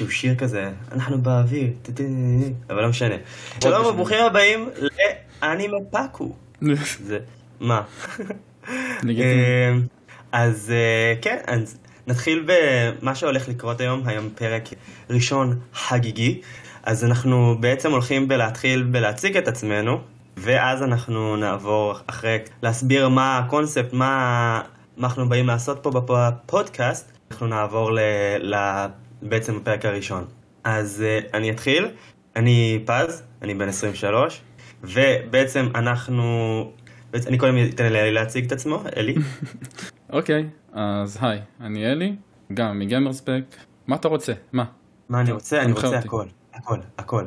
איזשהו שיר כזה, אנחנו באוויר, אבל לא משנה. שלום וברוכים הבאים לאנימה פאקו. זה, מה? אה, אז אה, כן, אז נתחיל במה שהולך לקרות היום, היום פרק ראשון חגיגי. אז אנחנו בעצם הולכים בלהתחיל בלהציג את עצמנו, ואז אנחנו נעבור אחרי להסביר מה הקונספט, מה, מה אנחנו באים לעשות פה בפודקאסט, אנחנו נעבור ל, בעצם בפרק הראשון. אז uh, אני אתחיל, אני פז, אני בן 23, ובעצם אנחנו, בעצם, אני קודם אתן לאלי להציג את עצמו, אלי. אוקיי, okay, אז היי, אני אלי, גם מגמרספק, מה אתה רוצה? מה? מה אני רוצה? אני רוצה. הכל, הכל, הכל.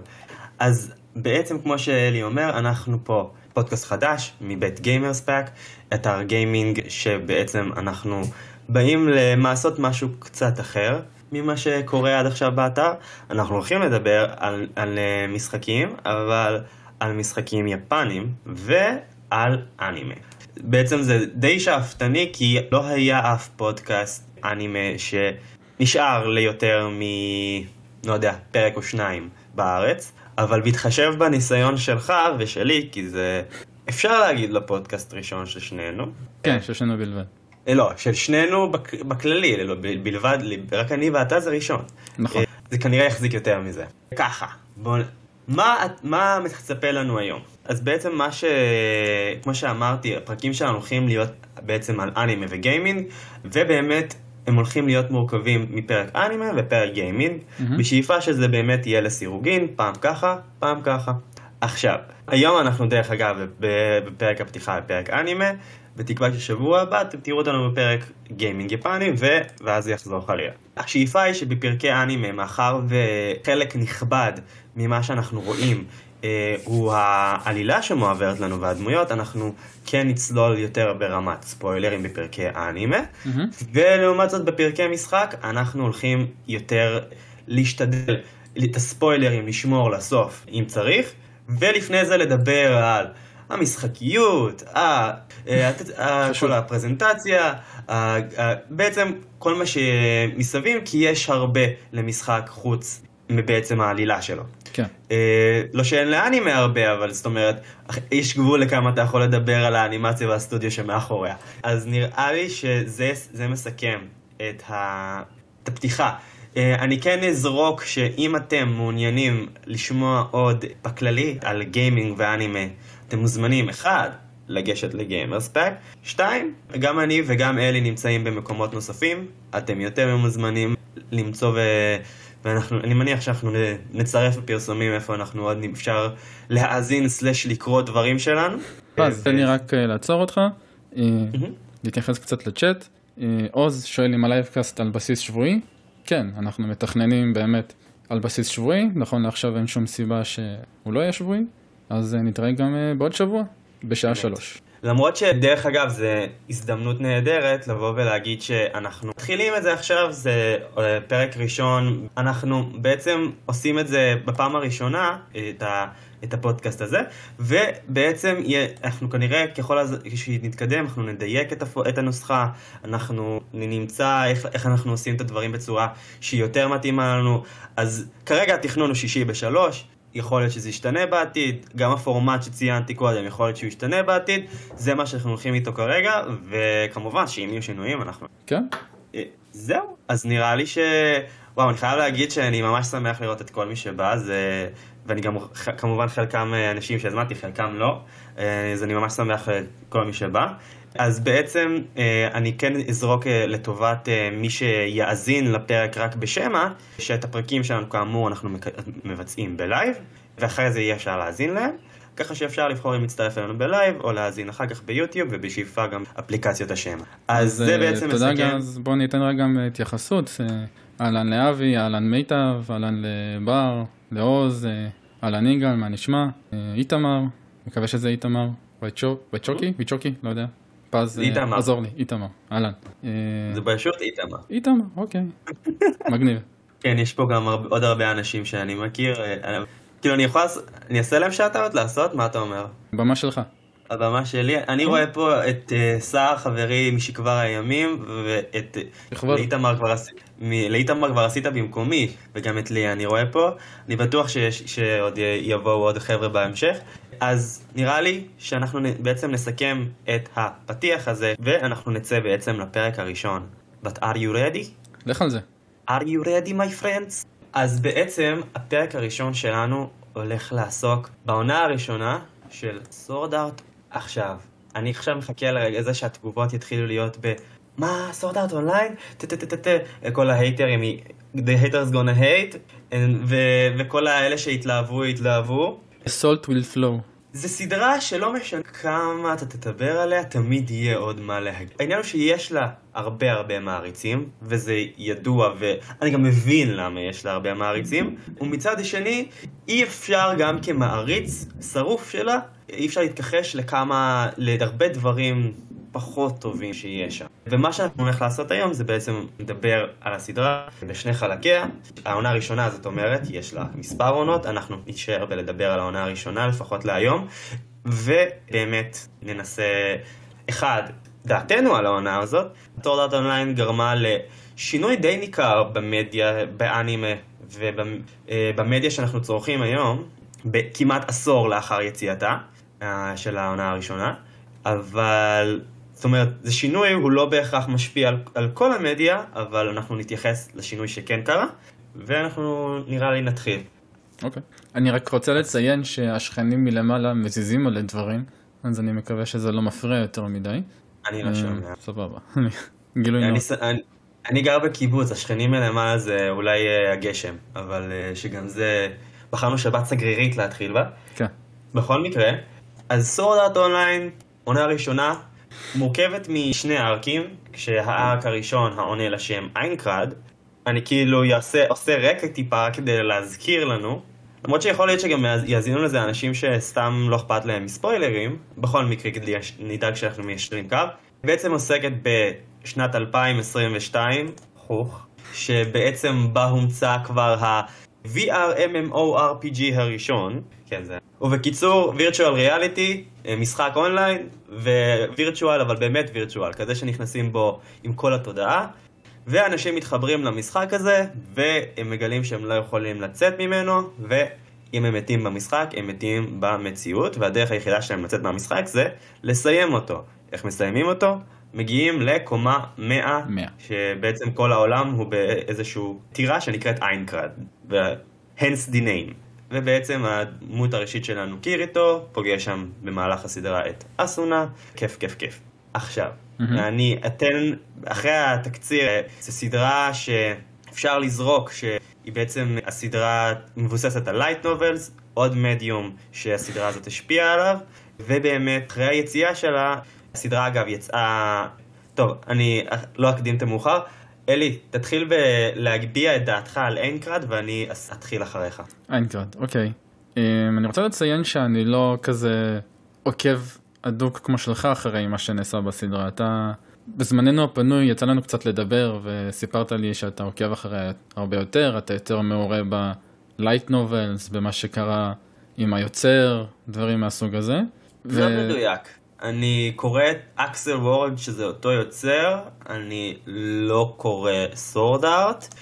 אז בעצם כמו שאלי אומר, אנחנו פה פודקאסט חדש מבית גיימרספק, אתר גיימינג שבעצם אנחנו באים לעשות משהו קצת אחר ממה שקורה עד עכשיו באתר. אנחנו הולכים לדבר על, על אה, משחקים, אבל על משחקים יפנים ועל אנימה. בעצם זה די שאפתני כי לא היה אף פודקאסט אנימה שנשאר ליותר מ... לא יודע, פרק או שניים בארץ. אבל בהתחשב בניסיון שלך ושלי, כי זה אפשר להגיד לפודקאסט ראשון של שנינו. כן, של שנינו בלבד. אה, לא, של שנינו בכללי, לא, בלבד, רק אני ואתה זה ראשון. נכון. אה, זה כנראה יחזיק יותר מזה. ככה, בוא... מה, מה מצפה לנו היום? אז בעצם מה ש... כמו שאמרתי, הפרקים שלנו הולכים להיות בעצם על אנימה וגיימינג, ובאמת הם הולכים להיות מורכבים מפרק אנימה ופרק גיימינג, mm-hmm. בשאיפה שזה באמת יהיה לסירוגין, פעם ככה, פעם ככה. עכשיו, היום אנחנו דרך אגב בפרק הפתיחה בפרק אנימה, בתקווה ששבוע הבא אתם תראו אותנו בפרק גיימינג יפני, ו... ואז יחזור חלילה. השאיפה היא שבפרקי אנימה, מאחר וחלק נכבד ממה שאנחנו רואים אה, הוא העלילה שמועברת לנו והדמויות, אנחנו כן נצלול יותר ברמת ספוילרים בפרקי האנימה, mm-hmm. ולעומת זאת בפרקי משחק אנחנו הולכים יותר להשתדל את הספוילרים לשמור לסוף אם צריך, ולפני זה לדבר על המשחקיות, אה, כל הפרזנטציה, בעצם כל מה שמסביב, כי יש הרבה למשחק חוץ מבעצם העלילה שלו. כן. אה, לא שאין לאנימה הרבה, אבל זאת אומרת, יש גבול לכמה אתה יכול לדבר על האנימציה והסטודיו שמאחוריה. אז נראה לי שזה מסכם את, ה, את הפתיחה. אה, אני כן אזרוק שאם אתם מעוניינים לשמוע עוד בכללי על גיימינג ואנימה, אתם מוזמנים, אחד, לגשת לגיימרספק, שתיים, גם אני וגם אלי נמצאים במקומות נוספים, אתם יותר מוזמנים למצוא ו... ואני מניח שאנחנו נצרף בפרסומים איפה אנחנו עוד אפשר להאזין סלש לקרוא דברים שלנו. אז תן לי רק אה, לעצור אותך, אה, להתייחס קצת לצ'אט. אה, עוז שואל אם ה-livecast על בסיס שבועי. כן, אנחנו מתכננים באמת על בסיס שבועי, נכון לעכשיו אין שום סיבה שהוא לא יהיה שבועי, אז נתראה גם בעוד שבוע, בשעה שלוש. למרות שדרך אגב זה הזדמנות נהדרת לבוא ולהגיד שאנחנו מתחילים את זה עכשיו, זה אה, פרק ראשון, אנחנו בעצם עושים את זה בפעם הראשונה, את, ה, את הפודקאסט הזה, ובעצם יהיה, אנחנו כנראה ככל שנתקדם אנחנו נדייק את, הפ, את הנוסחה, אנחנו נמצא איך, איך אנחנו עושים את הדברים בצורה שהיא יותר מתאימה לנו, אז כרגע התכנון הוא שישי בשלוש. יכול להיות שזה ישתנה בעתיד, גם הפורמט שציינתי קודם יכול להיות שהוא ישתנה בעתיד, זה מה שאנחנו הולכים איתו כרגע, וכמובן שאם יהיו שינויים אנחנו... כן. אה, זהו, אז נראה לי ש... וואו, אני חייב להגיד שאני ממש שמח לראות את כל מי שבא, זה... ואני גם, כמובן חלקם אה, אנשים שהזמנתי, חלקם לא, אה, אז אני ממש שמח לכל מי שבא. אז בעצם אני כן אזכיר לטובת מי שיאזין לפרק רק בשמע, שאת הפרקים שלנו כאמור אנחנו מבצעים ב-live, ואחרי זה יהיה אפשר להאזין להם. ככה שאפשר לבחור אם להצטרף אלינו ב-live, או להאזין אחר כך ביוטיוב, ובשאיפה גם אפליקציות השמע. אז, אז זה בעצם מסכם. תודה גם, אז בואו ניתן רק גם התייחסות. אהלן לאבי, אהלן מיטב, אהלן לבר, לעוז, אהלן יגאל, מה נשמע? איתמר, מקווה שזה איתמר. ויצ'וקי? ויצ'וקי? לא יודע. פז, איתמר. עזור לי, איתמר, אהלן. זה פשוט איתמר. איתמר, אוקיי. מגניב. כן, יש פה גם עוד הרבה אנשים שאני מכיר. כאילו, אני יכול, אני אעשה להם שאט-אאוט לעשות? מה אתה אומר? במה שלך. הבמה שלי. אני רואה פה את סער חברי משכבר הימים, ואת. לאיתמר כבר, לאיתמר עשית במקומי, וגם את ליה אני רואה פה. אני בטוח שיש, שעוד יבואו עוד חבר'ה בהמשך. אז נראה לי שאנחנו בעצם נסכם את הפתיח הזה, ואנחנו נצא בעצם לפרק הראשון. But are you ready? לך על זה. are you ready my friends? אז בעצם הפרק הראשון שלנו הולך לעסוק בעונה הראשונה של סורד ארט עכשיו. אני עכשיו מחכה לרגע זה שהתגובות יתחילו להיות ב... מה, סורד ארט אונליין? טה-טה-טה-טה, כל ההייטרים, the haters gonna hate, וכל האלה שהתלהבו, התלהבו. salt will flow. זו סדרה שלא משנה כמה אתה תדבר עליה, תמיד יהיה עוד מה להגיד. העניין הוא שיש לה הרבה הרבה מעריצים, וזה ידוע, ואני גם מבין למה יש לה הרבה מעריצים, ומצד שני, אי אפשר גם כמעריץ שרוף שלה, אי אפשר להתכחש לכמה, להרבה דברים פחות טובים שיש שם. ומה שאנחנו הולך לעשות היום זה בעצם לדבר על הסדרה בשני חלקיה. העונה הראשונה, זאת אומרת, יש לה מספר עונות, אנחנו נשאר בלדבר על העונה הראשונה, לפחות להיום, ובאמת ננסה, אחד, דעתנו על העונה הזאת. טורדארט אונליין גרמה לשינוי די ניכר במדיה, באנימה ובמדיה שאנחנו צורכים היום, כמעט עשור לאחר יציאתה אה, של העונה הראשונה. אבל, זאת אומרת, זה שינוי, הוא לא בהכרח משפיע על, על כל המדיה, אבל אנחנו נתייחס לשינוי שכן קרה, ואנחנו נראה לי נתחיל. אוקיי. אני רק רוצה לציין שהשכנים מלמעלה מזיזים עלי דברים, אז אני מקווה שזה לא מפריע יותר מדי. אני לא אה, שומע. סבבה. גילוי נאות. ס- אני, אני גר בקיבוץ, השכנים מלמעלה זה אולי אה, הגשם, אבל אה, שגם זה, בחרנו שבת סגרירית להתחיל בה. כן. בכל מקרה, אז סורד ארט אונליין, עונה ראשונה, מורכבת משני ארקים, כשהארק הראשון העונה לשם איינקרד, אני כאילו יעשה, עושה רקע טיפה כדי להזכיר לנו, למרות שיכול להיות שגם יאזינו לזה אנשים שסתם לא אכפת להם מספוילרים, בכל מקרה כדי נדאג שאנחנו מיישרים קו, בעצם עוסקת בשנת 2022, חוך, שבעצם בה הומצא כבר ה... VR MMORPG הראשון, כן זה, ובקיצור וירטואל ריאליטי, משחק אונליין ווירטואל אבל באמת וירטואל, כזה שנכנסים בו עם כל התודעה ואנשים מתחברים למשחק הזה והם מגלים שהם לא יכולים לצאת ממנו ואם הם מתים במשחק הם מתים במציאות והדרך היחידה שלהם לצאת מהמשחק זה לסיים אותו. איך מסיימים אותו? מגיעים לקומה 100, 100. שבעצם כל העולם הוא באיזשהו טירה שנקראת איינקראד, ו-hence the name. ובעצם הדמות הראשית שלנו קיריטו, פוגש שם במהלך הסדרה את אסונה, כיף כיף כיף. עכשיו, מהמם. אני אתן, אחרי התקציר, זו סדרה שאפשר לזרוק, שהיא בעצם, הסדרה מבוססת על light novels, עוד מדיום שהסדרה הזאת השפיעה עליו, ובאמת, אחרי היציאה שלה, הסדרה אגב יצאה... טוב, אני לא אקדים את המאוחר. אלי, תתחיל בלהגביה את דעתך על איינקרד ואני אתחיל אחריך. איינקרד, אוקיי. אמ, אני רוצה לציין שאני לא כזה עוקב הדוק כמו שלך אחרי מה שנעשה בסדרה. אתה, בזמננו הפנוי יצא לנו קצת לדבר וסיפרת לי שאתה עוקב אחרי הרבה יותר, אתה יותר מעורה ב-light novels, במה שקרה עם היוצר, דברים מהסוג הזה. לא מדויק. אני קורא את אקסל וורד שזה אותו יוצר, אני לא קורא סורד ארט,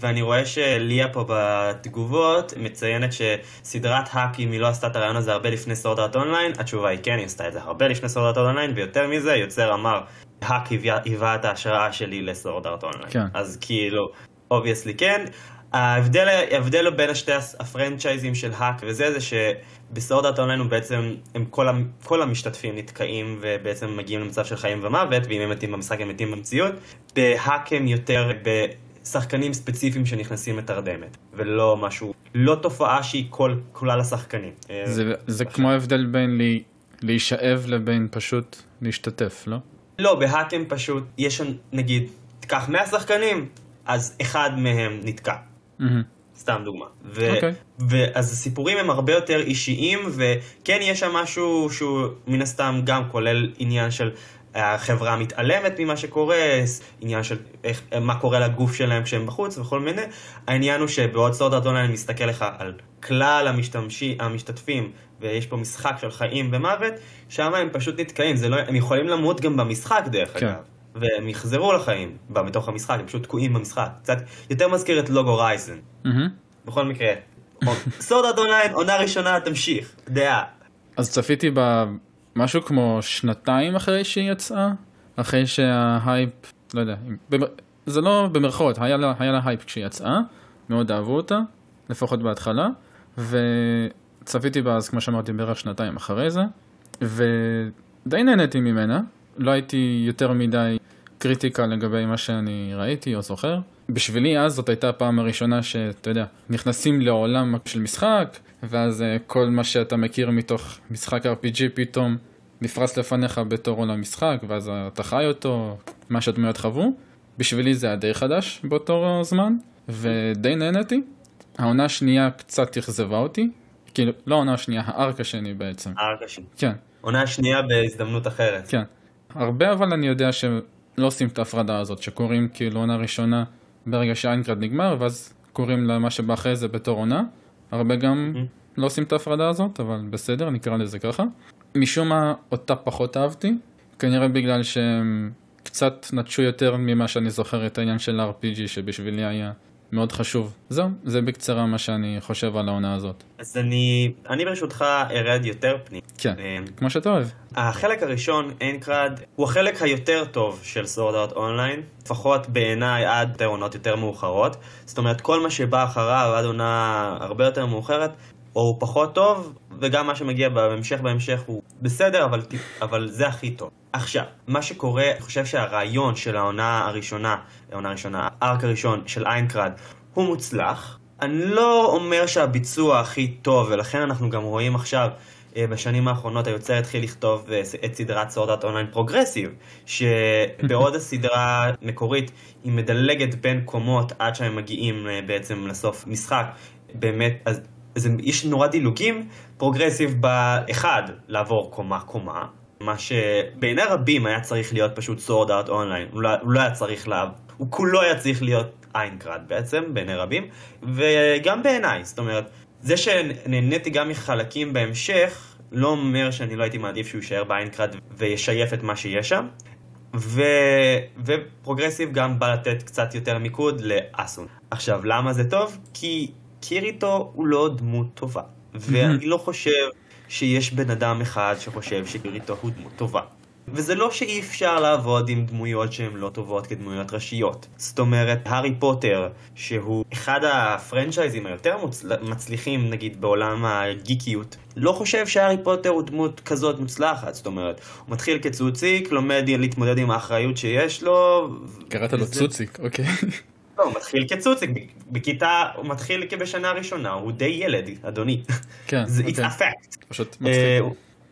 ואני רואה שליה פה בתגובות מציינת שסדרת .hack אם היא לא עשתה את הרעיון הזה הרבה לפני סורד ארט אונליין, התשובה היא כן, היא עשתה את זה הרבה לפני סורד ארט אונליין, ויותר מזה, היוצר אמר, .hack היווה את ההשראה שלי לסורד ארט אונליין. כן. אז כאילו, Obviously כן. ההבדל, ההבדל בין השתי הפרנצ'ייזים של .hack וזה, זה שבסורד ארט אונליין הוא בעצם, הם כל, כל המשתתפים נתקעים ובעצם מגיעים למצב של חיים ומוות, ואם הם מתים במשחק הם מתים במציאות. ב-.hack הם יותר בשחקנים ספציפיים שנכנסים לתרדמת, ולא משהו, לא תופעה שהיא כל, כלל השחקנים. זה, זה כמו ההבדל בין לי, להישאב לבין פשוט להשתתף, לא? לא, בהאק הם פשוט, יש נגיד, תיקח 100 שחקנים, אז אחד מהם נתקע. מהמם. סתם דוגמה. ו- אוקיי. ואז הסיפורים הם הרבה יותר אישיים, וכן יש שם משהו שהוא מן הסתם גם כולל עניין של החברה מתעלמת ממה שקורה, עניין של איך, מה קורה לגוף שלהם כשהם בחוץ וכל מיני. העניין הוא שבעוד סוד ארט אונליין מסתכל לך על כלל המשתמשי, המשתתפים, ויש פה משחק של חיים ומוות, שם הם פשוט נתקעים, לא, הם יכולים למות גם במשחק דרך כן. אגב. והם יחזרו לחיים בתוך המשחק, הם פשוט תקועים במשחק. קצת יותר מזכיר את לוג הורייזן. Mm-hmm. בכל מקרה, סורד ארט אונליין, עונה ראשונה, תמשיך, דעה. אז צפיתי במשהו כמו שנתיים אחרי שהיא יצאה, אחרי שה-hype, לא יודע, זה לא במרכאות, היה לה, היה לה הייפ כשהיא יצאה, מאוד אהבו אותה, לפחות בהתחלה, וצפיתי בה אז, כמו שאמרתי, בערך שנתיים אחרי זה, ודי נהניתי ממנה, לא הייתי יותר מדי קריטיקה לגבי מה שאני ראיתי או זוכר. בשבילי אז זאת הייתה הפעם הראשונה שאתה יודע, נכנסים לעולם של משחק, ואז uh, כל מה שאתה מכיר מתוך משחק RPG פתאום נפרס לפניך בתור עולם משחק, ואז אתה חי אותו, מה שהדמויות חוו. בשבילי זה היה די חדש באותו זמן, ודי נהניתי. העונה השנייה קצת אכזבה אותי, כאילו, לא העונה השנייה, הארק השני בעצם. הארק השני. כן. עונה שנייה בהזדמנות אחרת. כן. הרבה אבל אני יודע שלא עושים את ההפרדה הזאת, שקוראים כאילו עונה ראשונה ברגע שהאיינקרד נגמר, ואז קוראים למה שבא אחרי זה בתור עונה. הרבה גם mm-hmm. לא עושים את ההפרדה הזאת, אבל בסדר, נקרא לזה ככה. משום מה אותה פחות אהבתי, כנראה בגלל שהם קצת נטשו יותר ממה שאני זוכר את העניין של RPG שבשבילי היה מאוד חשוב. זהו, זה בקצרה מה שאני חושב על העונה הזאת. אז אני, אני ברשותך ארד יותר פנים. כן, אה, כמו שאתה אוהב. החלק הראשון, איינקרד, הוא החלק היותר טוב של סורד ארט אונליין, לפחות בעיניי עד עונות יותר מאוחרות. זאת אומרת, כל מה שבא אחריו עד עונה הרבה יותר מאוחרת, או הוא פחות טוב, וגם מה שמגיע בהמשך בהמשך הוא בסדר, אבל, אבל זה הכי טוב. עכשיו, מה שקורה, אני חושב שהרעיון של העונה הראשונה, העונה הראשונה, ה-arc הראשון של איינקראד, הוא מוצלח. אני לא אומר שהביצוע הכי טוב, ולכן אנחנו גם רואים עכשיו, אה, בשנים האחרונות היוצר התחיל לכתוב אה, את סדרת סורד ארט אונליין פרוגרסיב, שבעוד הסדרה המקורית היא מדלגת בין קומות עד שהם מגיעים אה, בעצם לסוף משחק, באמת, אז אז יש נורא דילוגים, פרוגרסיב בא כדי לעבור קומה קומה, מה שבעיני רבים היה צריך להיות פשוט סורד ארט אונליין, הוא לא היה צריך לה... הוא כולו היה צריך להיות איינקראד בעצם, בעיני רבים, וגם בעיניי, זאת אומרת, זה שנהניתי גם מחלקים בהמשך, לא אומר שאני לא הייתי מעדיף שהוא יישאר באיינקראד וישייף את מה שיש שם. ו... ופרוגרסיב גם בא לתת קצת יותר מיקוד לאסונה. עכשיו, למה זה טוב? כי קיריטו הוא לא דמות טובה. ואני לא חושב שיש בן אדם אחד שחושב שקיריטו הוא דמות טובה. וזה לא שאי אפשר לעבוד עם דמויות שהן לא טובות כדמויות ראשיות. זאת אומרת, הארי פוטר, שהוא אחד הפרנצ'ייזים היותר מצליחים, נגיד, בעולם הגיקיות, לא חושב שהארי פוטר הוא דמות כזאת מוצלחת. זאת אומרת, הוא מתחיל כצוציק, לומד להתמודד עם האחריות שיש לו. קראת לו צוציק, אוקיי. לא, הוא מתחיל כצוציק, בכיתה, הוא מתחיל כבשנה הראשונה, הוא די ילד, אדוני. כן, זה אוקיי. it's a fact. פשוט מצחיק. אה,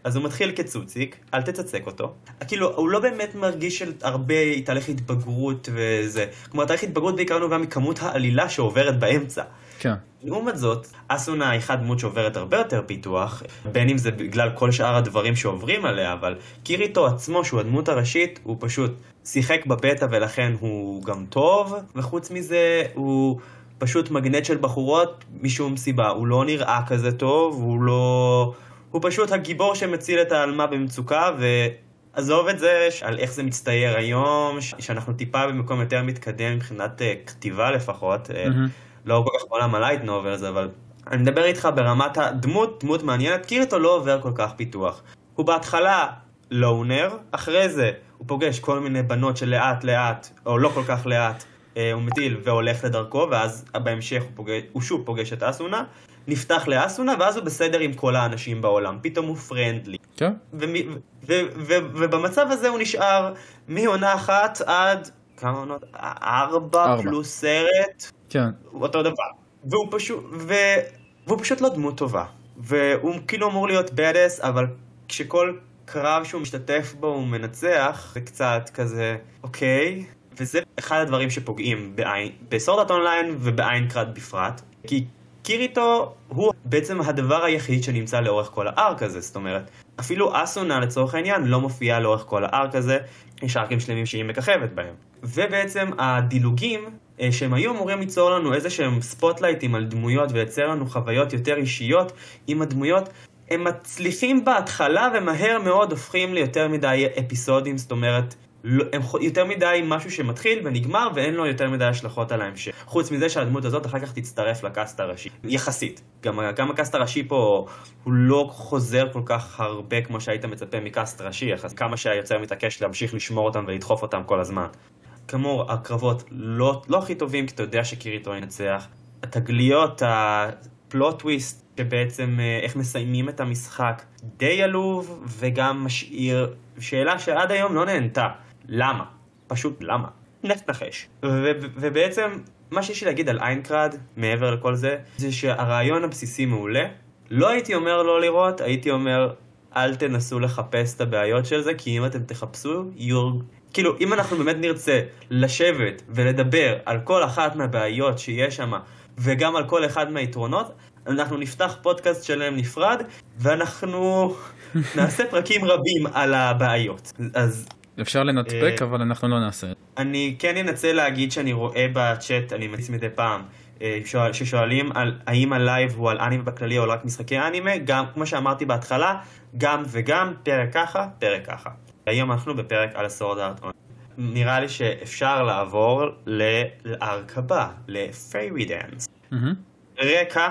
אז הוא מתחיל כצוציק, אל תצצק אותו. כאילו, הוא לא באמת מרגיש של הרבה תהליך התבגרות וזה. כלומר, תהליך התבגרות בעיקר נובע מכמות העלילה שעוברת באמצע. כן. לעומת זאת, אסונה היא אחת דמות שעוברת הרבה יותר פיתוח, בין אם זה בגלל כל שאר הדברים שעוברים עליה, אבל קיריטו עצמו, שהוא הדמות הראשית, הוא פשוט שיחק בפתע ולכן הוא גם טוב, וחוץ מזה הוא פשוט מגנט של בחורות משום סיבה. הוא לא נראה כזה טוב, הוא לא... הוא פשוט הגיבור שמציל את העלמה במצוקה, ועזוב את זה על איך זה מצטייר היום, שאנחנו טיפה במקום יותר מתקדם מבחינת uh, כתיבה לפחות. Mm-hmm. לא כל כך בעולם הלייט נובלס, אבל אני מדבר איתך ברמת הדמות, דמות מעניינת, קיריטו לא עובר כל כך פיתוח. הוא בהתחלה לונר, אחרי זה הוא פוגש כל מיני בנות שלאט לאט, או לא כל כך לאט, אה, הוא מטיל והולך לדרכו, ואז בהמשך הוא, פוגש, הוא שוב פוגש את אסונה, נפתח לאסונה, ואז הוא בסדר עם כל האנשים בעולם, פתאום הוא פרנדלי. כן. ובמצב הזה הוא נשאר מעונה אחת עד, כמה עונות? ארבע, פלוס סרט. כן. אותו דבר. והוא פשוט, ו... והוא פשוט לא דמות טובה. והוא כאילו אמור להיות badass, אבל כשכל קרב שהוא משתתף בו הוא מנצח, זה קצת כזה, אוקיי. וזה אחד הדברים שפוגעים בסורדאט אונליין ובאיינקראד בפרט. כי קיריטו הוא בעצם הדבר היחיד שנמצא לאורך כל הארק הזה, זאת אומרת, אפילו אסונה לצורך העניין לא מופיעה לאורך כל הארק הזה, יש ארקים שלמים שהיא מככבת בהם. ובעצם הדילוגים אה, שהם היו אמורים ליצור לנו איזה שהם ספוטלייטים על דמויות ולייצר לנו חוויות יותר אישיות עם הדמויות, הם מצליחים בהתחלה ומהר מאוד הופכים ליותר מדי אפיסודים, זאת אומרת, לא, הם יותר מדי משהו שמתחיל ונגמר ואין לו יותר מדי השלכות על ההמשך. חוץ מזה שהדמות הזאת אחר כך תצטרף לקאסט הראשי, יחסית. גם, גם הקאסט הראשי פה הוא לא חוזר כל כך הרבה כמו שהיית מצפה מקאסט ראשי, יחס, כמה שהיוצר מתעקש להמשיך לשמור אותם ולדחוף אותם כל הזמן. כאמור, הקרבות לא, לא הכי טובים כי אתה יודע שקיריטו ינצח. התגליות, הפלוט טוויסט, שבעצם אה, איך מסיימים את המשחק, די עלוב וגם משאיר שאלה שעד היום לא נהנתה. למה? פשוט למה? לך תנחש. ובעצם, מה שיש לי להגיד על איינקראד, מעבר לכל זה, זה שהרעיון הבסיסי מעולה. לא הייתי אומר לא לראות, הייתי אומר אל תנסו לחפש את הבעיות של זה, כי אם אתם תחפשו, you're... כאילו, אם אנחנו באמת נרצה לשבת ולדבר על כל אחת מהבעיות שיש שם, וגם על כל אחד מהיתרונות, אנחנו נפתח פודקאסט שלהם נפרד, ואנחנו נעשה פרקים רבים על הבעיות. אז אפשר לנטפק, אה, אבל אנחנו לא נעשה. אני כן אנצל להגיד שאני רואה בצ'אט, אני מציץ מדי פעם, אה, ששואלים על האם ה-live הוא על אנימה בכללי או רק משחקי אנימה, גם, כמו שאמרתי בהתחלה, גם וגם, פרק ככה, פרק ככה. היום אנחנו בפרק על הסורד ארט. נראה לי שאפשר לעבור לארק הבא, לפיירי דאנס. רקע,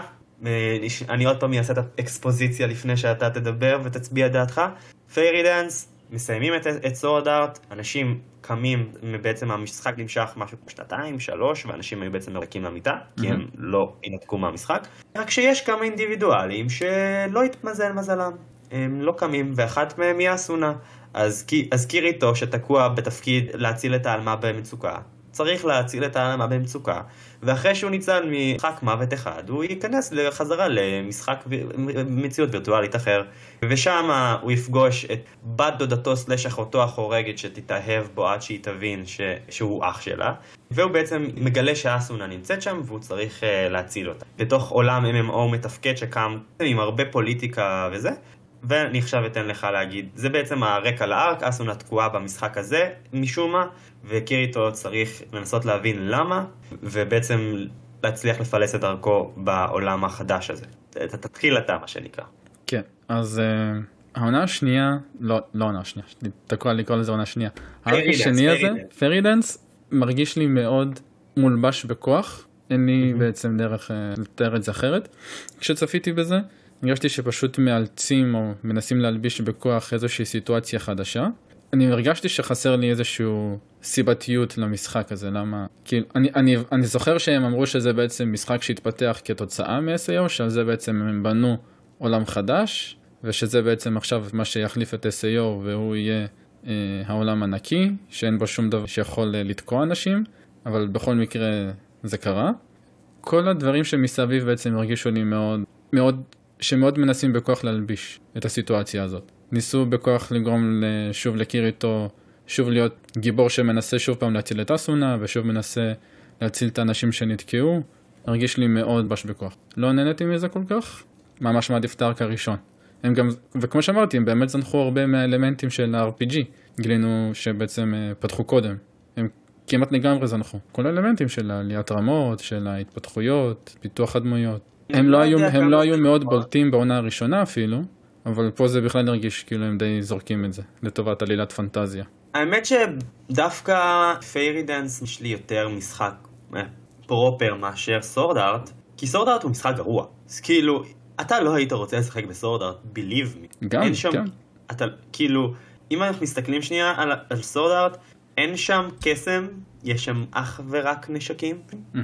אני עוד פעם אעשה את האקספוזיציה לפני שאתה תדבר ותצביע דעתך. פיירי דאנס מסיימים את, את סורד ארט, אנשים קמים, בעצם המשחק נמשך משהו כמו שנתיים, שלוש, ואנשים היו בעצם מרקים למיטה, כי הם לא ינתקו מהמשחק. רק שיש כמה אינדיבידואלים שלא התמזל מזלם. הם לא קמים, ואחת מהם היא אסונה. אז, אז קיריטו, שתקוע בתפקיד להציל את העלמה במצוקה, צריך להציל את העלמה במצוקה, ואחרי שהוא ניצל ממשחק מוות אחד, הוא ייכנס חזרה למשחק מציאות וירטואלית אחר. ושם הוא יפגוש את בת דודתו סלש אחותו החורגת שתתאהב בו עד שהיא תבין ש... שהוא אח שלה. והוא בעצם מגלה שאסונה נמצאת שם והוא צריך uh, להציל אותה. בתוך עולם MMO מתפקד שקם עם הרבה פוליטיקה וזה. ואני עכשיו אתן לך להגיד, זה בעצם הרקע לארק, אסונה תקועה במשחק הזה משום מה, וקיריטו צריך לנסות להבין למה, ובעצם להצליח לפלס את דרכו בעולם החדש הזה. אתה תתחיל אתה, מה שנקרא. כן, אז uh, העונה השנייה, לא, לא העונה השנייה, תקוע לקרוא לזה עונה שנייה. הארק השני הזה, פרידנס, מרגיש לי מאוד מולבש בכוח, אין לי mm-hmm. בעצם דרך uh, לתאר את זה אחרת. כשצפיתי בזה, הרגשתי שפשוט מאלצים או מנסים להלביש בכוח איזושהי סיטואציה חדשה. אני הרגשתי שחסר לי איזשהו סיבתיות למשחק הזה, למה? כי אני, אני, אני זוכר שהם אמרו שזה בעצם משחק שהתפתח כתוצאה מ-SAO, שעל זה בעצם הם בנו עולם חדש, ושזה בעצם עכשיו מה שיחליף את SAO והוא יהיה אה, העולם הנקי, שאין בו שום דבר שיכול אה, לתקוע אנשים, אבל בכל מקרה זה קרה. כל הדברים שמסביב בעצם הרגישו לי מאוד, מאוד שמאוד מנסים בכוח להלביש את הסיטואציה הזאת. ניסו בכוח לגרום שוב לקיריטו, שוב להיות גיבור שמנסה שוב פעם להציל את אסונה, ושוב מנסה להציל את האנשים שנתקעו. הרגיש לי מאוד ב... בכוח. לא נהניתי מזה כל כך, ממש מעדיף את ה-arc הראשון. הם גם, וכמו שאמרתי, הם באמת זנחו הרבה מהאלמנטים של ה-RPG. גילינו שבעצם אה, פתחו קודם. הם כמעט לגמרי זנחו. כל האלמנטים של עליית רמות, של ההתפתחויות, פיתוח הדמויות. הם לא, היו, הם לא היו מאוד בולטים בעונה הראשונה אפילו, אבל פה זה בכלל הרגיש כאילו הם די זורקים את זה, לטובת עלילת פנטזיה. האמת שדווקא פיירי דנס יש לו יותר משחק אה, proper מאשר סורד ארט, כי סורד ארט הוא משחק גרוע. אז כאילו, אתה לא היית רוצה לשחק בסורד ארט, believe me. גם, שם, כן. אתה, כאילו, אם אנחנו מסתכלים שנייה על, על סורד ארט, אין שם קסם, יש שם אך ורק נשקים, mm-hmm.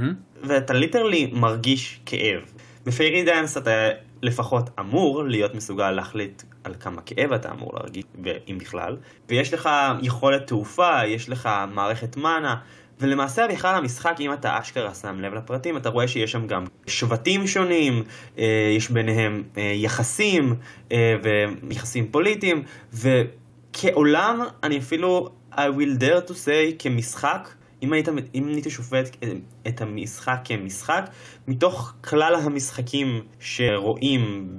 ואתה literally מרגיש כאב. בפיירי דאנס אתה לפחות אמור להיות מסוגל להחליט על כמה כאב אתה אמור להרגיש, אם בכלל, ויש לך יכולת תעופה, יש לך מערכת מנה, ולמעשה בכלל המשחק, אם אתה אשכרה שם לב לפרטים, אתה רואה שיש שם גם שבטים שונים, אה, יש ביניהם אה, יחסים אה, ויחסים פוליטיים, וכעולם אני אפילו, I will dare to say, כמשחק, אם היית, אם הייתי שופט את המשחק כמשחק, מתוך כלל המשחקים שרואים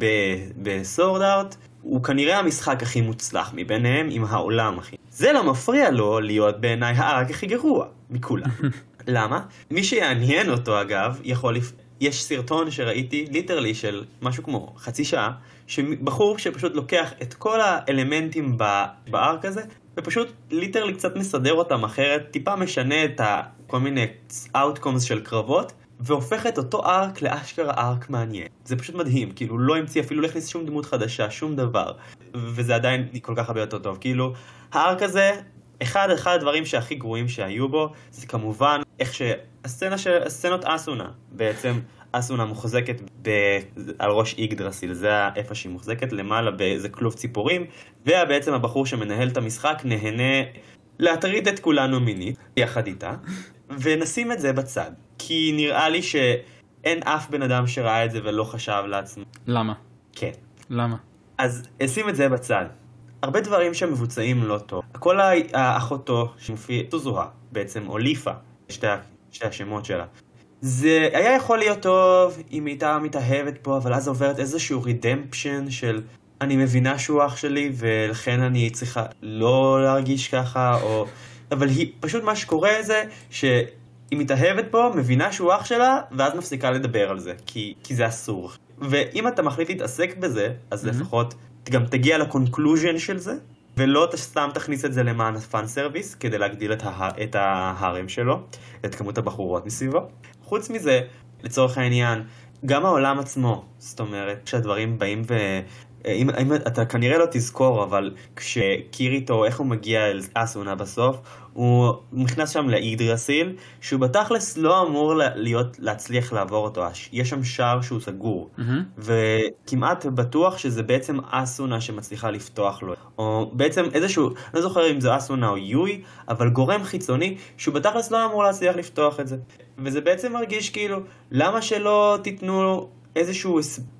ב Sword Art, הוא כנראה המשחק הכי מוצלח מביניהם עם העולם הכי. זה לא מפריע לו להיות בעיניי ה arc הכי גרוע מכולם. למה? מי שיעניין אותו אגב, יכול לפ... יש סרטון שראיתי, literally של משהו כמו חצי שעה, שבחור שפשוט לוקח את כל האלמנטים ב arc הזה, ופשוט literally קצת מסדר אותם אחרת, טיפה משנה את. כל מיני outcomes של קרבות, והופך את אותו ארק לאשכרה ארק מעניין. זה פשוט מדהים, כאילו לא המציא אפילו לא הכניס שום דמות חדשה, שום דבר. וזה עדיין כל כך הרבה יותר טוב. כאילו, הארק הזה, אחד, אחד הדברים שהכי גרועים שהיו בו, זה כמובן איך שהסצנה של, הסצנות אסונה, בעצם אסונה מוחזקת ב, על ראש איגדרסיל, זה איפה שהיא מוחזקת, למעלה באיזה כלוב ציפורים, ובעצם הבחור שמנהל את המשחק נהנה להטריד את כולנו מינית, יחד איתה, ונשים את זה בצד. כי נראה לי שאין אף בן אדם שראה את זה ולא חשב לעצמו. למה? כן. למה? אז אשים את זה בצד. הרבה דברים שמבוצעים לא טוב. כל האחותו שמופיע, סוזוהה בעצם, או ליפה, שתי, שתי השמות שלה. זה היה יכול להיות טוב אם היא הייתה מתאהבת פה, אבל אז עוברת איזשהו רידמפשן של אני מבינה שהוא אח שלי ולכן אני צריכה לא להרגיש ככה, או... אבל היא, פשוט מה שקורה זה שהיא מתאהבת פה, מבינה שהוא אח שלה, ואז מפסיקה לדבר על זה, כי, כי זה אסור. ואם אתה מחליט להתעסק בזה, אז mm-hmm. לפחות גם תגיע ל conclusion של זה, ולא סתם תכניס את זה למען ה fan service, כדי להגדיל את, ה- את ה harem שלו, את כמות הבחורות מסביבו. חוץ מזה, לצורך העניין, גם העולם עצמו, זאת אומרת, כשהדברים באים ו... אם, אם אתה כנראה לא תזכור, אבל כשקיריטו, איך הוא מגיע אל אסונה בסוף, הוא נכנס שם לאידרסיל, שהוא בתכלס לא אמור להיות, להצליח לעבור אותו, יש שם שער שהוא סגור, mm-hmm. וכמעט בטוח שזה בעצם אסונה שמצליחה לפתוח לו, או בעצם איזשהו, לא זוכר אם זה אסונה או יוי, אבל גורם חיצוני, שהוא בתכלס לא אמור להצליח לפתוח את זה. וזה בעצם מרגיש כאילו, למה שלא תיתנו איזושהי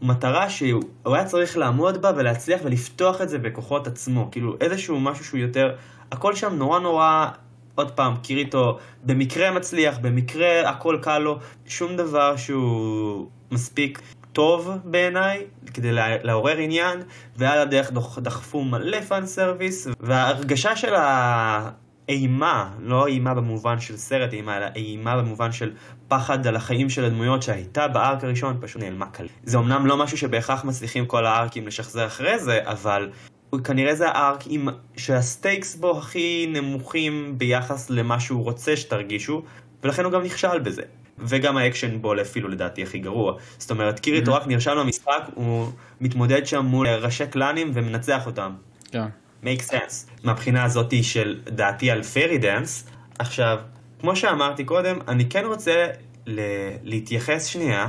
מטרה שהוא היה צריך לעמוד בה ולהצליח ולפתוח את זה בכוחות עצמו, כאילו איזשהו משהו שהוא יותר, הכל שם נורא נורא, עוד פעם, קיריטו במקרה מצליח, במקרה הכל קל לו, שום דבר שהוא מספיק טוב בעיניי כדי לעורר עניין, ועל הדרך דחפו מלא fan service, וההרגשה של ה... אימה, לא אימה במובן של סרט אימה, אלא אימה במובן של פחד על החיים של הדמויות שהייתה ב arc הראשון, פשוט נעלמה כאן. זה אמנם לא משהו שבהכרח מצליחים כל הארקים לשחזר אחרי זה, אבל כנראה זה ה arc עם... שה stakes בו הכי נמוכים ביחס למה שהוא רוצה שתרגישו, ולכן הוא גם נכשל בזה. וגם האקשן בו אפילו לדעתי הכי גרוע. זאת אומרת, קיריטו רק נרשם למשחק, הוא מתמודד שם מול ראשי קלאנים ומנצח אותם. כן. Make sense. מהבחינה הזאתי של דעתי על Fairy Dance. עכשיו, כמו שאמרתי קודם, אני כן רוצה ל- להתייחס שנייה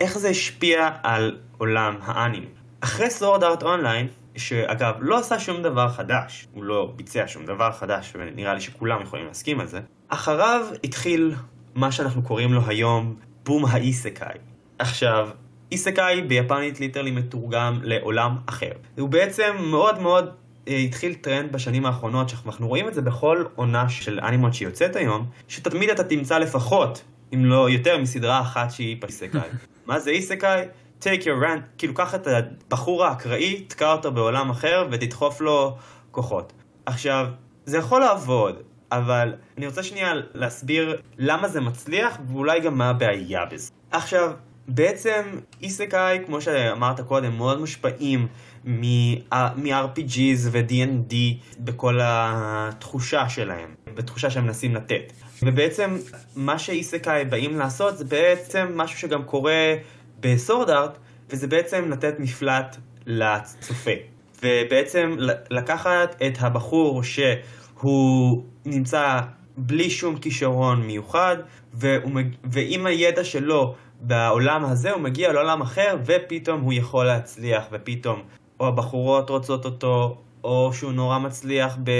איך זה השפיע על עולם האנימי. אחרי Sword Art Online, שאגב לא עשה שום דבר חדש, הוא לא ביצע שום דבר חדש, ונראה לי שכולם יכולים להסכים על זה, אחריו התחיל מה שאנחנו קוראים לו היום בום האיסקאי. עכשיו, איסקאי ביפנית literally מתורגם לעולם אחר. הוא בעצם מאוד מאוד התחיל טרנד בשנים האחרונות, שאנחנו רואים את זה בכל עונה של אנימות שיוצאת היום, שתמיד אתה תמצא לפחות, אם לא יותר, מסדרה אחת שהיא איסקאי. מה זה איסקאי? take your rant, כאילו קח את הבחור האקראי, תקע אותו בעולם אחר ותדחוף לו כוחות. עכשיו, זה יכול לעבוד, אבל אני רוצה שנייה להסביר למה זה מצליח, ואולי גם מה הבעיה בזה. עכשיו, בעצם איסקאי, כמו שאמרת קודם, מאוד מושפעים מ-RPGs ו-D&D בכל התחושה שלהם, בתחושה שהם מנסים לתת. ובעצם מה שאיסקאי באים לעשות זה בעצם משהו שגם קורה בסורדארט, וזה בעצם לתת מפלט לצופה. ובעצם לקחת את הבחור שהוא נמצא בלי שום כישרון מיוחד, ועם הידע שלו בעולם הזה הוא מגיע לעולם אחר ופתאום הוא יכול להצליח ופתאום או הבחורות רוצות אותו או שהוא נורא מצליח ב...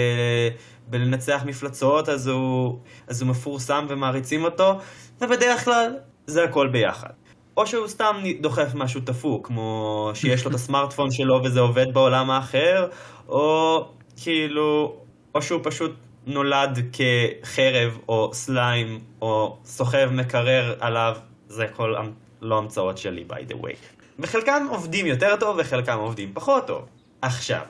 בלנצח מפלצות אז הוא... אז הוא מפורסם ומעריצים אותו ובדרך כלל זה הכל ביחד. או שהוא סתם דוחף משהו תפוק, כמו שיש לו את הסמארטפון שלו וזה עובד בעולם האחר, או כאילו, או שהוא פשוט נולד כחרב או סליים או סוחב מקרר עליו זה כל לא המצאות שלי by the way. וחלקם עובדים יותר טוב וחלקם עובדים פחות טוב. עכשיו,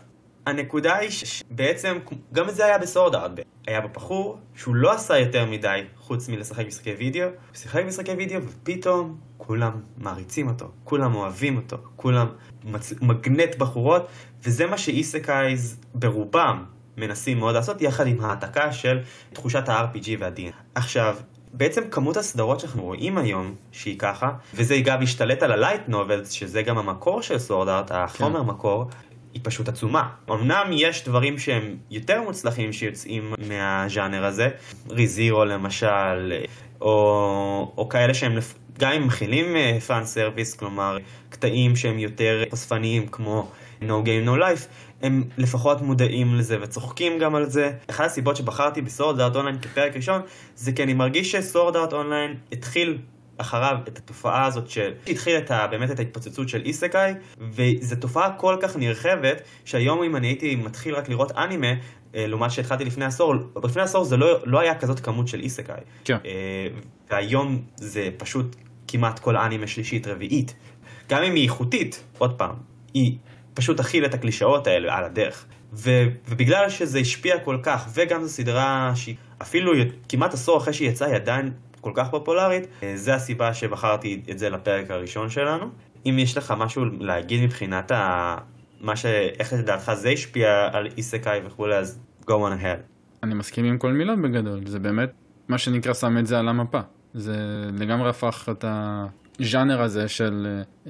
הנקודה היא שבעצם, גם זה היה ב Sword Art, היה בבחור שהוא לא עשה יותר מדי חוץ מלשחק משחקי וידאו, הוא שיחק משחקי וידאו ופתאום כולם מעריצים אותו, כולם אוהבים אותו, כולם מצ... מגנט בחורות, וזה מה שאיסקאיז ברובם מנסים מאוד לעשות, יחד עם העתקה של תחושת ה-RPG וה-D&D. עכשיו, בעצם כמות הסדרות שאנחנו רואים היום, שהיא ככה, וזה גם השתלט על ה light novels, שזה גם המקור של Sword Art, החומר כן. מקור, היא פשוט עצומה. אמנם יש דברים שהם יותר מוצלחים שיוצאים מהז'אנר הזה, Re:Zero למשל, או, או כאלה שהם גם אם מכילים fan service, כלומר קטעים שהם יותר חושפניים כמו No Game No Life, הם לפחות מודעים לזה וצוחקים גם על זה. אחת הסיבות שבחרתי ב Sword Art Online כפרק ראשון, זה כי אני מרגיש ש Sword Art Online התחיל אחריו את התופעה הזאת שהתחיל את ה, באמת את ההתפוצצות של איסקאי, וזו תופעה כל כך נרחבת, שהיום אם אני הייתי מתחיל רק לראות אנימה, אה, לעומת שהתחלתי לפני עשור, לפני עשור זה לא, לא היה כזאת כמות של איסקאי. כן. אה, והיום זה פשוט כמעט כל אנימה שלישית רביעית. גם אם היא איכותית, עוד פעם, היא פשוט תכיל את הקלישאות האלה על הדרך. ו, ובגלל שזה השפיע כל כך, וגם זו סדרה שהיא אפילו כמעט עשור אחרי שהיא יצאה, היא עדיין כל כך פופולרית, אה, זה הסיבה שבחרתי את זה לפרק הראשון שלנו. אם יש לך משהו להגיד מבחינת ה... מה ש... איך לדעתך זה השפיע על איסקאי וכולי, אז go on ahead. אני מסכים עם כל מילה בגדול, זה באמת מה שנקרא שם את זה על המפה. זה לגמרי הפך את הז'אנר הזה של uh,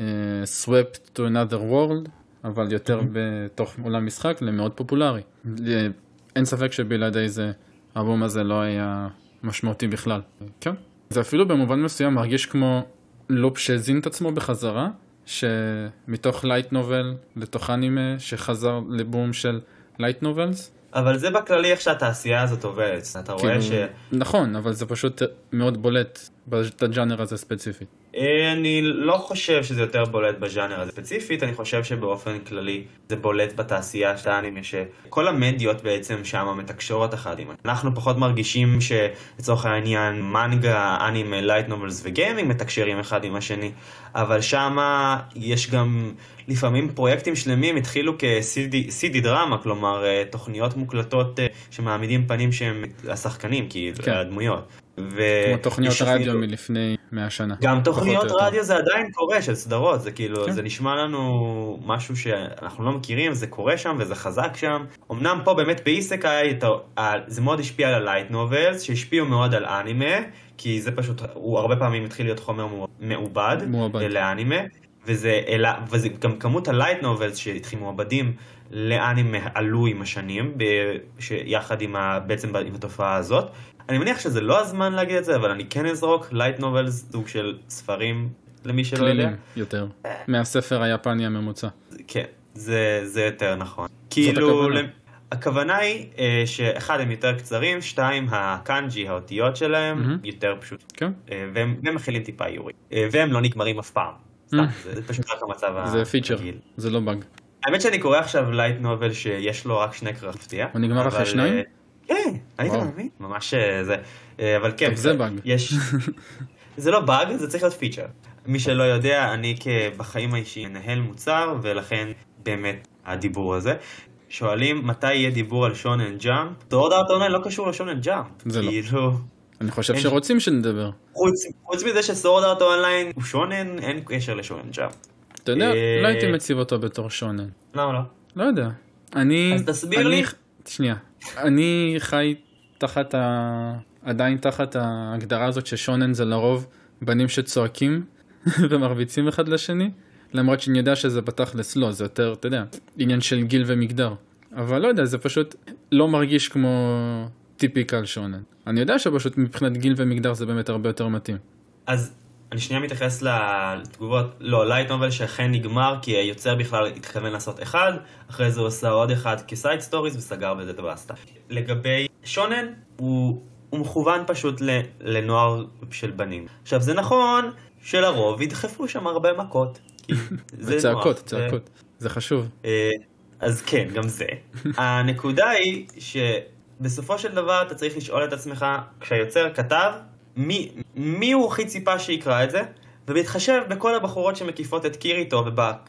swept to another world, אבל יותר. בתוך עולם משחק למאוד פופולרי. אין ספק שבלעדי זה, האלבום הזה לא היה משמעותי בכלל. כן. זה אפילו במובן מסוים מרגיש כמו לופ שהזין את עצמו בחזרה, שמתוך light novel לתוך אנימה, שחזר לבום של light novels. אבל זה בכללי איך שהתעשייה הזאת עובדת, אתה רואה כאילו, ש... נכון, אבל זה פשוט מאוד בולט בז'אנר הזה ספציפית. אה, אני לא חושב שזה יותר בולט בז'אנר הזה ספציפית, אני חושב שבאופן כללי זה בולט בתעשייה של האנימה, שכל המדיות בעצם שם מתקשרות אחד עם אנחנו פחות מרגישים שלצורך העניין מנגה, אנימה, light novels וגיימינג מתקשרים אחד עם השני, אבל שם יש גם לפעמים פרויקטים שלמים התחילו כ-CD דרמה, כלומר אה, תוכניות מוקלטות אה, שמעמידים פנים שהם השחקנים, כי כן. הדמויות. ו... כמו תוכניות רדיו מלפני 100 שנה. גם תוכניות רדיו זה עדיין קורה של סדרות, זה כאילו, כן. זה נשמע לנו משהו שאנחנו לא מכירים, זה קורה שם וזה חזק שם. אמנם פה באמת באיסקאי זה מאוד השפיע על הלייט נובלס, שהשפיעו מאוד על אנימה, כי זה פשוט, הוא הרבה פעמים התחיל להיות חומר מעובד, מעובד. לאנימה. וזה, אלא, וזה גם כמות ה light novels שהתחילו מעובדים לאנימה עלו עם השנים, ב, יחד עם ה, בעצם עם התופעה הזאת. אני מניח שזה לא הזמן להגיד את זה, אבל אני כן אזרוק light novels, סוג של ספרים, למי שלא יודע. קלילים יותר, מהספר היפני הממוצע. כן, זה, זה יותר נכון. כאילו, הכוונה. הכוונה היא אה, שאחד הם יותר קצרים, שתיים הקאנג'י, האותיות שלהם, mm-hmm. יותר פשוט. כן. אה, והם, והם מכילים טיפה איורים. אה, והם לא נגמרים אף פעם. סתם, mm. זה פשוט רק המצב הרגיל. זה פיצ'ר, זה לא באג. האמת שאני קורא עכשיו לייט נובל שיש לו רק שני קרפטיה. הוא נגמר אחרי שניים? אה, כן, היית מבין? ממש אה, זה. אה, אבל כן, זה באג. יש... זה לא באג, זה צריך להיות פיצ'ר. מי שלא יודע, אני בחיים האישיים מנהל מוצר, ולכן באמת הדיבור הזה. שואלים מתי יהיה דיבור על שונן ג'אמפ? דורד ארט אונליין לא קשור לשונן ג'אמפ. זה לא. כאילו... אני חושב שרוצים שנדבר. חוץ מזה שסורד ארט אונליין הוא שונן, אין קשר לשונן ג'אמפ. אתה יודע, לא הייתי מציב אותו בתור שונן. למה לא? לא יודע. אני... אז תסביר לי. שנייה. אני חי תחת ה... עדיין תחת ההגדרה הזאת ששונן זה לרוב בנים שצועקים ומרביצים אחד לשני, למרות שאני יודע שזה בתכלס לא, זה יותר, אתה יודע, עניין של גיל ומגדר. אבל לא יודע, זה פשוט לא מרגיש כמו typical שונן. אני יודע שפשוט מבחינת גיל ומגדר זה באמת הרבה יותר מתאים. אז אני שנייה מתייחס לתגובות, לא, light novel שאכן נגמר כי היוצר בכלל התכוון לעשות אחד, אחרי זה הוא עשה עוד אחד כ side stories וסגר בזה את הבאסטה. לגבי שונן, הוא, הוא מכוון פשוט לנוער של בנים. עכשיו זה נכון שלרוב ידחפו שם הרבה מכות. וצעקות, צעקות, זה חשוב. אה, אז כן, גם זה. הנקודה היא שבסופו של דבר אתה צריך לשאול את עצמך, כשהיוצר כתב, מי, מי הוא הכי ציפה שיקרא את זה, ובהתחשב בכל הבחורות שמקיפות את קיריטו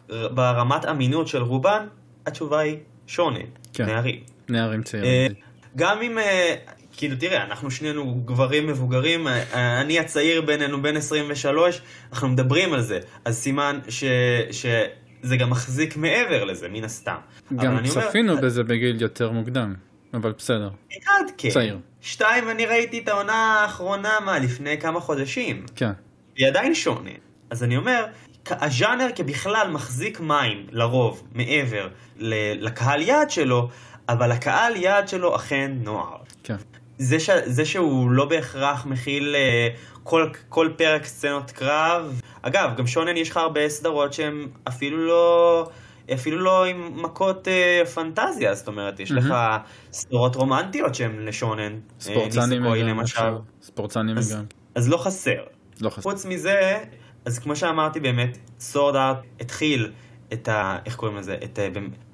וברמת אמינות של רובן, התשובה היא שונה, כן. נערים. נערים אה, צעירים. גם אם, אה, כאילו תראה, אנחנו שנינו גברים מבוגרים, אה, אני הצעיר בינינו בן 23, אנחנו מדברים על זה, אז סימן ש, שזה גם מחזיק מעבר לזה, מן הסתם. גם אני אומר, צפינו בזה בגיל יותר מוקדם, אבל בסדר. אחד כן. צעיר. שתיים, אני ראיתי את העונה האחרונה, מה, לפני כמה חודשים. כן. היא עדיין שונה. אז אני אומר, הז'אנר כבכלל מחזיק מים, לרוב, מעבר לקהל יעד שלו, אבל הקהל יעד שלו אכן נוער. כן. זה, ש... זה שהוא לא בהכרח מכיל uh, כל, כל פרק סצנות קרב. אגב, גם שונן יש לך הרבה סדרות שהן אפילו לא... אפילו לא עם מכות uh, פנטזיה, זאת אומרת, יש לך סדרות רומנטיות שהן לשונן. ספורטסנים ניסקוי גם. ספורטסנים אז- גם. אז לא חסר. לא חסר. חוץ מזה, אז כמו שאמרתי באמת, סורד ארט התחיל את ה... איך קוראים לזה? את ה...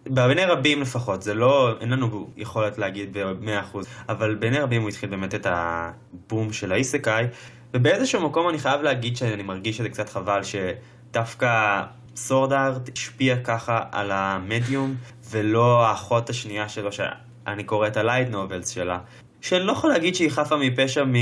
בעיני רבים לפחות, זה לא... אין לנו יכולת להגיד ב-100%, אבל בעיני רבים הוא התחיל באמת את הבום של האיסקאי, ובאיזשהו מקום אני חייב להגיד שאני מרגיש שזה קצת חבל שדווקא Sword Art השפיע ככה על המדיום, ולא האחות השנייה שלו, שאני קורא את ה light novels שלה. שאני לא יכול להגיד שהיא חפה מפשע מ...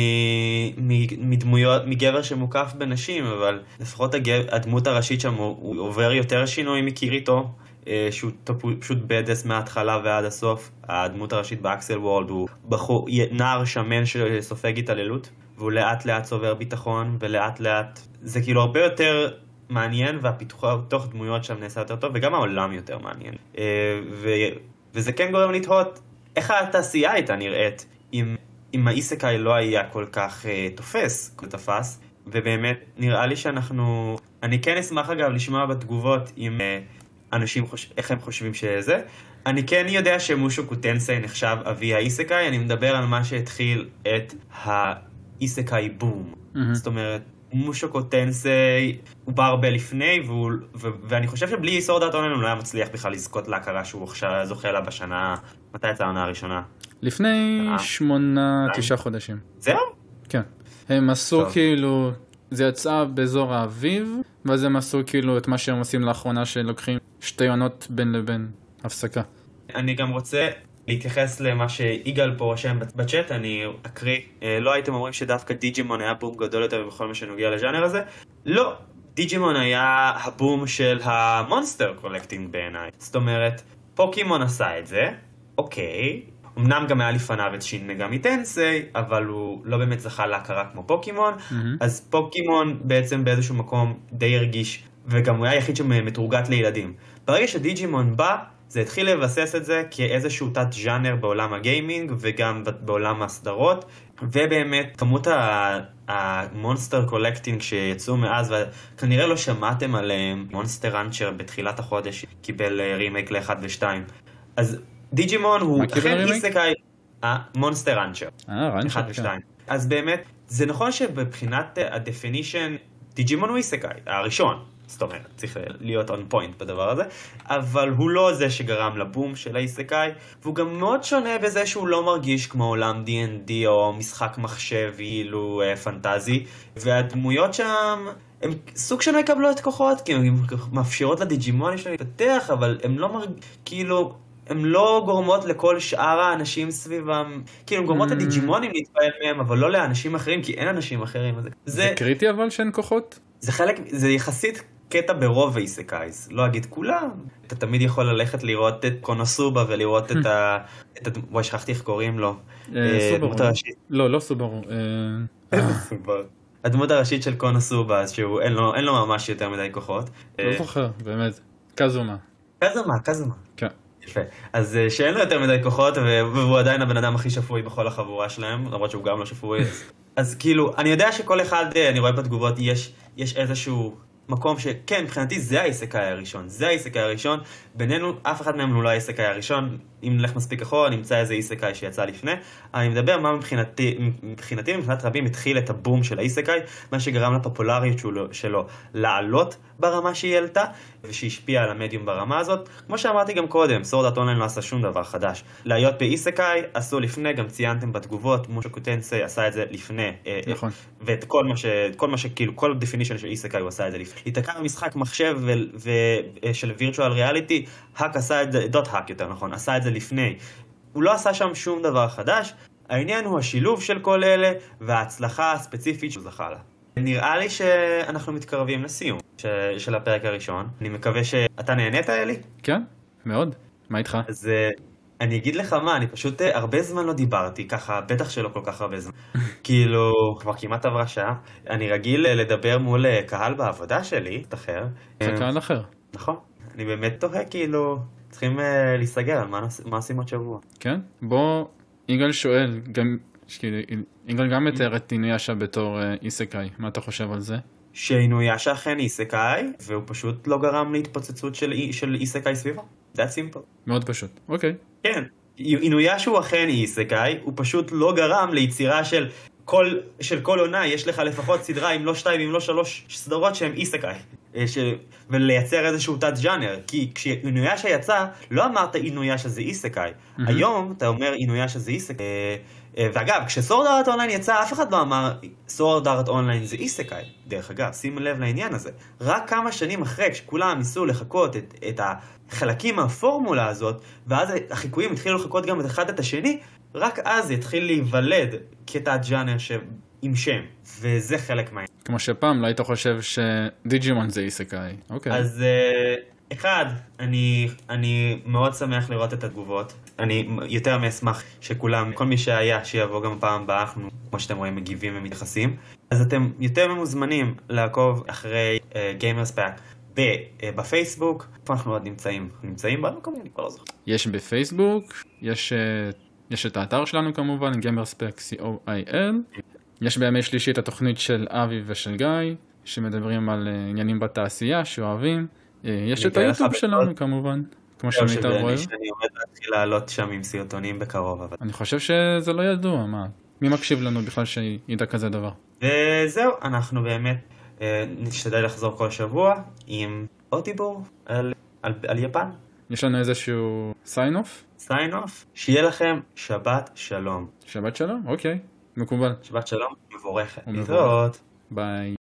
מ... מדמויות, מגבר שמוקף בנשים, אבל לפחות הגב... הדמות הראשית שם הוא, הוא עובר יותר שינוי מקיריטו, אה, שהוא טפו- פשוט badass מההתחלה ועד הסוף. הדמות הראשית ב Accel World הוא בחור, נער שמן שסופג התעללות, והוא לאט לאט צובר ביטחון, ולאט לאט זה כאילו הרבה יותר מעניין, והפיתוח דמויות שם נעשה יותר טוב, וגם העולם יותר מעניין. אה, ו... וזה כן גורם לתהות איך התעשייה הייתה נראית אם, אם האיסקאי לא היה כל כך אה, תופס, תפס, ובאמת נראה לי שאנחנו... אני כן אשמח אגב לשמוע בתגובות אם אה, אנשים חוש... איך הם חושבים שזה. אני כן יודע שמושו קוטנסי נחשב אבי האיסקאי, אני מדבר על מה שהתחיל את האיסקאי בום. מהמם. זאת אומרת, מושו קוטנסי הוא בא הרבה לפני, והוא, ו, ואני חושב שבלי סורד ארט אונליין הוא לא היה מצליח בכלל לזכות להכרה שהוא עכשיו זוכה לה בשנה, מתי יצאה העונה הראשונה? לפני. שמונה. תשעה חודשים. זהו? כן. הם עשו טוב. כאילו, זה יצא באזור האביב, ואז הם עשו כאילו את מה שהם עושים לאחרונה, שלוקחים שתי עונות בין לבין, הפסקה. אני גם רוצה להתייחס למה שיגאל פה רושם בצ'אט, אני אקריא. אה, לא הייתם אומרים שדווקא דיג'ימון היה בום גדול יותר בכל מה שנוגע לז'אנר הזה? לא. דיג'ימון היה הבום של ה monster collecting בעיניי. זאת אומרת, פוקימון עשה את זה, אוקיי. אמנם גם היה לפניו את Shin Megami Tensei, אבל הוא לא באמת זכה להכרה כמו פוקימון. מהמם. אז פוקימון בעצם באיזשהו מקום די הרגיש, וגם הוא היה היחיד שמתורגט לילדים. ברגע שדיג'ימון בא, זה התחיל לבסס את זה כאיזשהו תת ז'אנר בעולם הגיימינג וגם בעולם הסדרות, ובאמת כמות ה monster collecting שיצאו מאז, וכנראה לא שמעתם עליהם, Monster Rancher בתחילת החודש קיבל אה, רימייק ל-1 ו-2. אז דיג'ימון הוא אכן? איסקאי, אה, Monster. אה, Rancher, אחד כן. ושתיים. אז באמת, זה נכון שבבחינת ה-definition, דיג'ימון הוא איסקאי, הראשון. זאת אומרת, צריך להיות on point בדבר הזה, אבל הוא לא זה שגרם לבום של האיסקאי, והוא גם מאוד שונה בזה שהוא לא מרגיש כמו עולם D&D או משחק מחשב אילו אה, פנטזי, והדמויות שם, הם סוג של מקבלות כוחות, כי הן מאפשרות לדיג'ימונים שלהם להתפתח, אבל הם לא מרג... כאילו... הן לא גורמות לכל שאר האנשים סביבם, כאילו הן גורמות Mm. לדיג'ימונים להתפעל מהם, אבל לא לאנשים אחרים, כי אין אנשים אחרים. זה, זה קריטי אבל שאין כוחות? זה חלק, זה יחסית קטע ברוב האיסקאיז, לא אגיד כולם. אתה תמיד יכול ללכת לראות את קונוסובה ולראות את ה... וואי, שכחתי איך קוראים לו. אה, אה, סוברו. לא, לא סוברו. אה, הדמות הראשית של קונוסובה, שהוא אין לו, ממש יותר מדי כוחות. לא זוכר, באמת. קזומה. קזומה, קזומה. כן. יפה. אז שאין לו יותר מדי כוחות, והוא עדיין הבן אדם הכי שפוי בכל החבורה שלהם, למרות שהוא גם לא שפוי. אז- כאילו, אני יודע שכל אחד, אני רואה בתגובות, יש, יש איזשהו מקום שכן, מבחינתי זה האיסקאי הראשון, זה האיסקאי הראשון. בינינו, אף אחד מהם הוא לא האיסקאי הראשון. אם נלך מספיק אחורה, נמצא איזה איסקאי שיצא לפני. אני מדבר מה מבחינתי, מבחינתי ומבחינת רבים התחיל את הבום של האיסקאי, מה שגרם לפופולריות שלו, שלו לעלות ברמה שהיא עלתה, ושהשפיעה על המדיום ברמה הזאת. כמו שאמרתי גם קודם, סורדאט אונליין לא עשה שום דבר חדש. להיות באיסקאי עשו לפני, גם ציינתם בתגובות, מושו קוטנסי עשה את זה לפני. אה, נכון. ואת כל מה ש... כל מה שכאילו, כל definition של איסקאי הוא עשה את זה לפני. להיתקע במשחק מחשב ו... ו... של virtual reality, hack עשה את זה, dot hack יותר נכון, עשה את זה לפני. הוא לא עשה שם שום דבר חדש, העניין הוא השילוב של כל אלה וההצלחה הספציפית שהוא זכה לה. נראה לי שאנחנו מתקרבים לסיום ש... של הפרק הראשון. אני מקווה שאתה נהנית, אלי? כן, מאוד. מה איתך? אז אה, אני אגיד לך מה, אני פשוט אה, הרבה זמן לא דיברתי, ככה, בטח שלא כל כך הרבה זמן. כאילו, כבר כמעט עברה שעה. אני רגיל אה, לדבר מול קהל בעבודה שלי, אחר. זה קהל אחר. נכון. אני באמת תוהה, כאילו, צריכים להיסגר על מה עושים עוד שבוע. כן? בוא, יגאל שואל, גם יגאל גם מתאר את אינויאשה בתור איסקאי, מה אתה חושב על זה? שאינויאשה אכן איסקאי, והוא פשוט לא גרם להתפוצצות של, של איסקאי סביבו. That simple. מאוד פשוט, אוקיי. כן, אינויאשה הוא אכן איסקאי, הוא פשוט לא גרם ליצירה של כל, של כל עונה, יש לך לפחות סדרה, אם לא שתיים, אם לא שלוש סדרות שהן איסקאי. אה, ש... ולייצר איזשהו תת ז'אנר, כי כשאינויאשה יצא, לא אמרת אינויאשה זה איסקאי. Mm-hmm. היום אתה אומר אינויאשה זה איסקאי. אה, אה, ואגב, כש Sword Art Online יצא, אף אחד לא אמר Sword Art Online זה איסקאי. דרך אגב, שים לב לעניין הזה. רק כמה שנים אחרי, כשכולם ניסו לחקות את, את החלקים מהפורמולה הזאת, ואז החיקויים התחילו לחקות גם את אחד את השני, רק אז יתחיל להיוולד כתת ג'אנר ש... עם שם, וזה חלק מהעניין. כמו שפעם לא היית חושב שדיג'ימון זה איסקאי, אוקיי. אז uh, אחד, אני, אני מאוד שמח לראות את התגובות. אני יותר מאשמח שכולם, כל מי שהיה, שיבוא גם פעם הבאה, אנחנו, כמו שאתם רואים, מגיבים ומתייחסים. אז אתם יותר ממוזמנים לעקוב אחרי Gamers uh, Pack. בפייסבוק, איפה אנחנו עוד נמצאים? נמצאים במקום, אני כבר לא זוכר. יש בפייסבוק, יש, אה, יש את האתר שלנו כמובן, Gamerspack co.il, יש בימי שלישי את התוכנית של אבי ושל גיא, שמדברים על אה, עניינים בתעשייה שאוהבים. אה, יש את היוטיוב שלנו כמובן, כמו שמיטל רואה. אני עומד להתחיל לעלות שם עם סרטונים בקרוב. אבל... אני חושב שזה לא ידוע, מה? מי מקשיב לנו בכלל שידע כזה דבר? וזהו, אנחנו באמת אה, נשתדל לחזור כל שבוע עם עוד דיבור על, על, על יפן. יש לנו איזשהו sign off? Sign off? שיהיה לכם שבת שלום. שבת שלום? אוקיי. מקובל. שבת שלום, מבורכת. להתראות. ביי.